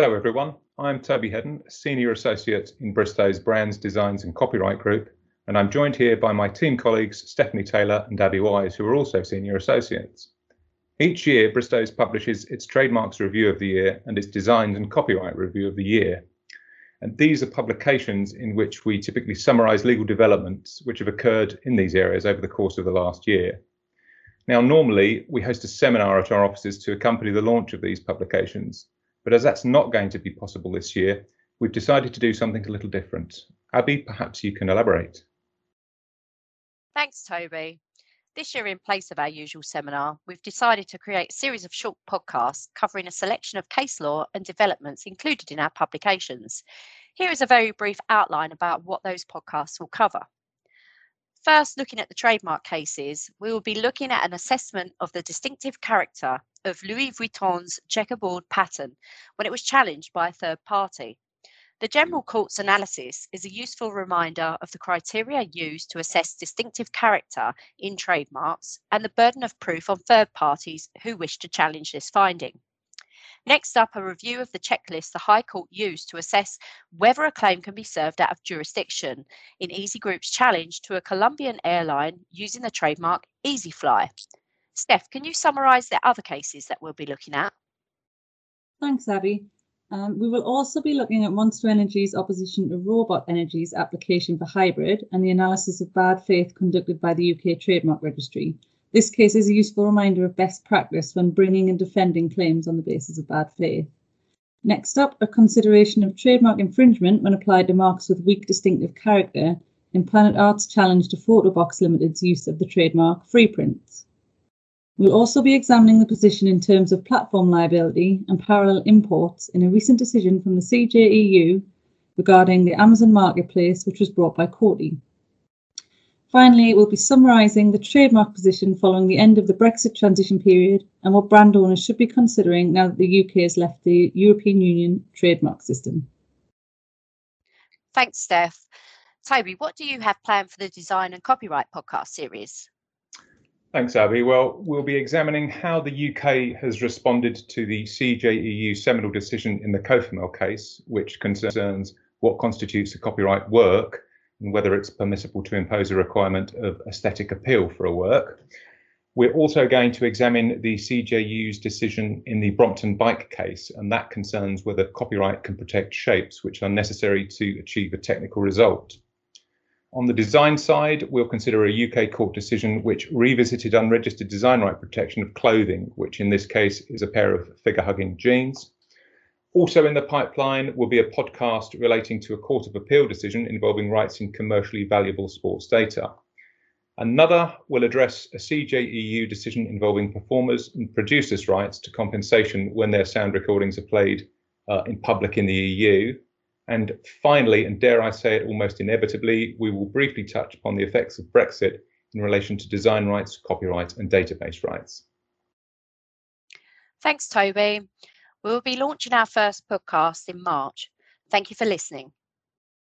Hello, everyone. I'm Toby Headdon, Senior Associate in Bristow's Brands, Designs and Copyright Group, and I'm joined here by my team colleagues Stephanie Taylor and Abbie Wise, who are also Senior Associates. Each year, Bristow's publishes its Trademarks Review of the Year and its Designs and Copyright Review of the Year. And these are publications in which we typically summarise legal developments which have occurred in these areas over the course of the last year. Now, normally we host a seminar at our offices to accompany the launch of these publications, but as that's not going to be possible this year, we've decided to do something a little different. Abbie, perhaps you can elaborate. Thanks, Toby. This year, in place of our usual seminar, we've decided to create a series of short podcasts covering a selection of case law and developments included in our publications. Here is a very brief outline about what those podcasts will cover. First, looking at the trademark cases, we will be looking at an assessment of the distinctive character of Louis Vuitton's checkerboard pattern when it was challenged by a third party. The General Court's analysis is a useful reminder of the criteria used to assess distinctive character in trademarks and the burden of proof on third parties who wish to challenge this finding. Next up, a review of the checklist the High Court used to assess whether a claim can be served out of jurisdiction in Easy Group's challenge to a Colombian airline using the trademark EasyFly. Steph, can you summarise the other cases that we'll be looking at? Thanks, Abbie. Um, we will also be looking at Monster Energy's opposition to Robot Energy's application for hybrid and the analysis of bad faith conducted by the UK Trademark Registry. This case is a useful reminder of best practice when bringing and defending claims on the basis of bad faith. Next up, a consideration of trademark infringement when applied to marks with weak distinctive character in Planet Art's challenge to Photobox Limited's use of the trademark Freeprints. We'll also be examining the position in terms of platform liability and parallel imports in a recent decision from the CJEU regarding the Amazon marketplace, which was brought by Coty. Finally, we'll be summarising the trademark position following the end of the Brexit transition period and what brand owners should be considering now that the UK has left the European Union trademark system. Thanks, Steph. Toby, what do you have planned for the Design and Copyright podcast series? Thanks, Abbie. Well, we'll be examining how the UK has responded to the CJEU seminal decision in the Cofemel case, which concerns what constitutes a copyright work and whether it's permissible to impose a requirement of aesthetic appeal for a work. We're also going to examine the CJEU's decision in the Brompton bike case, and that concerns whether copyright can protect shapes which are necessary to achieve a technical result. On the design side, we'll consider a UK court decision which revisited unregistered design right protection of clothing, which in this case is a pair of figure hugging jeans. Also in the pipeline will be a podcast relating to a Court of Appeal decision involving rights in commercially valuable sports data. Another will address a CJEU decision involving performers and producers' rights to compensation when their sound recordings are played uh, in public in the EU. And finally, and dare I say it almost inevitably, we will briefly touch upon the effects of Brexit in relation to design rights, copyright, and database rights. Thanks, Toby. We will be launching our first podcast in March. Thank you for listening.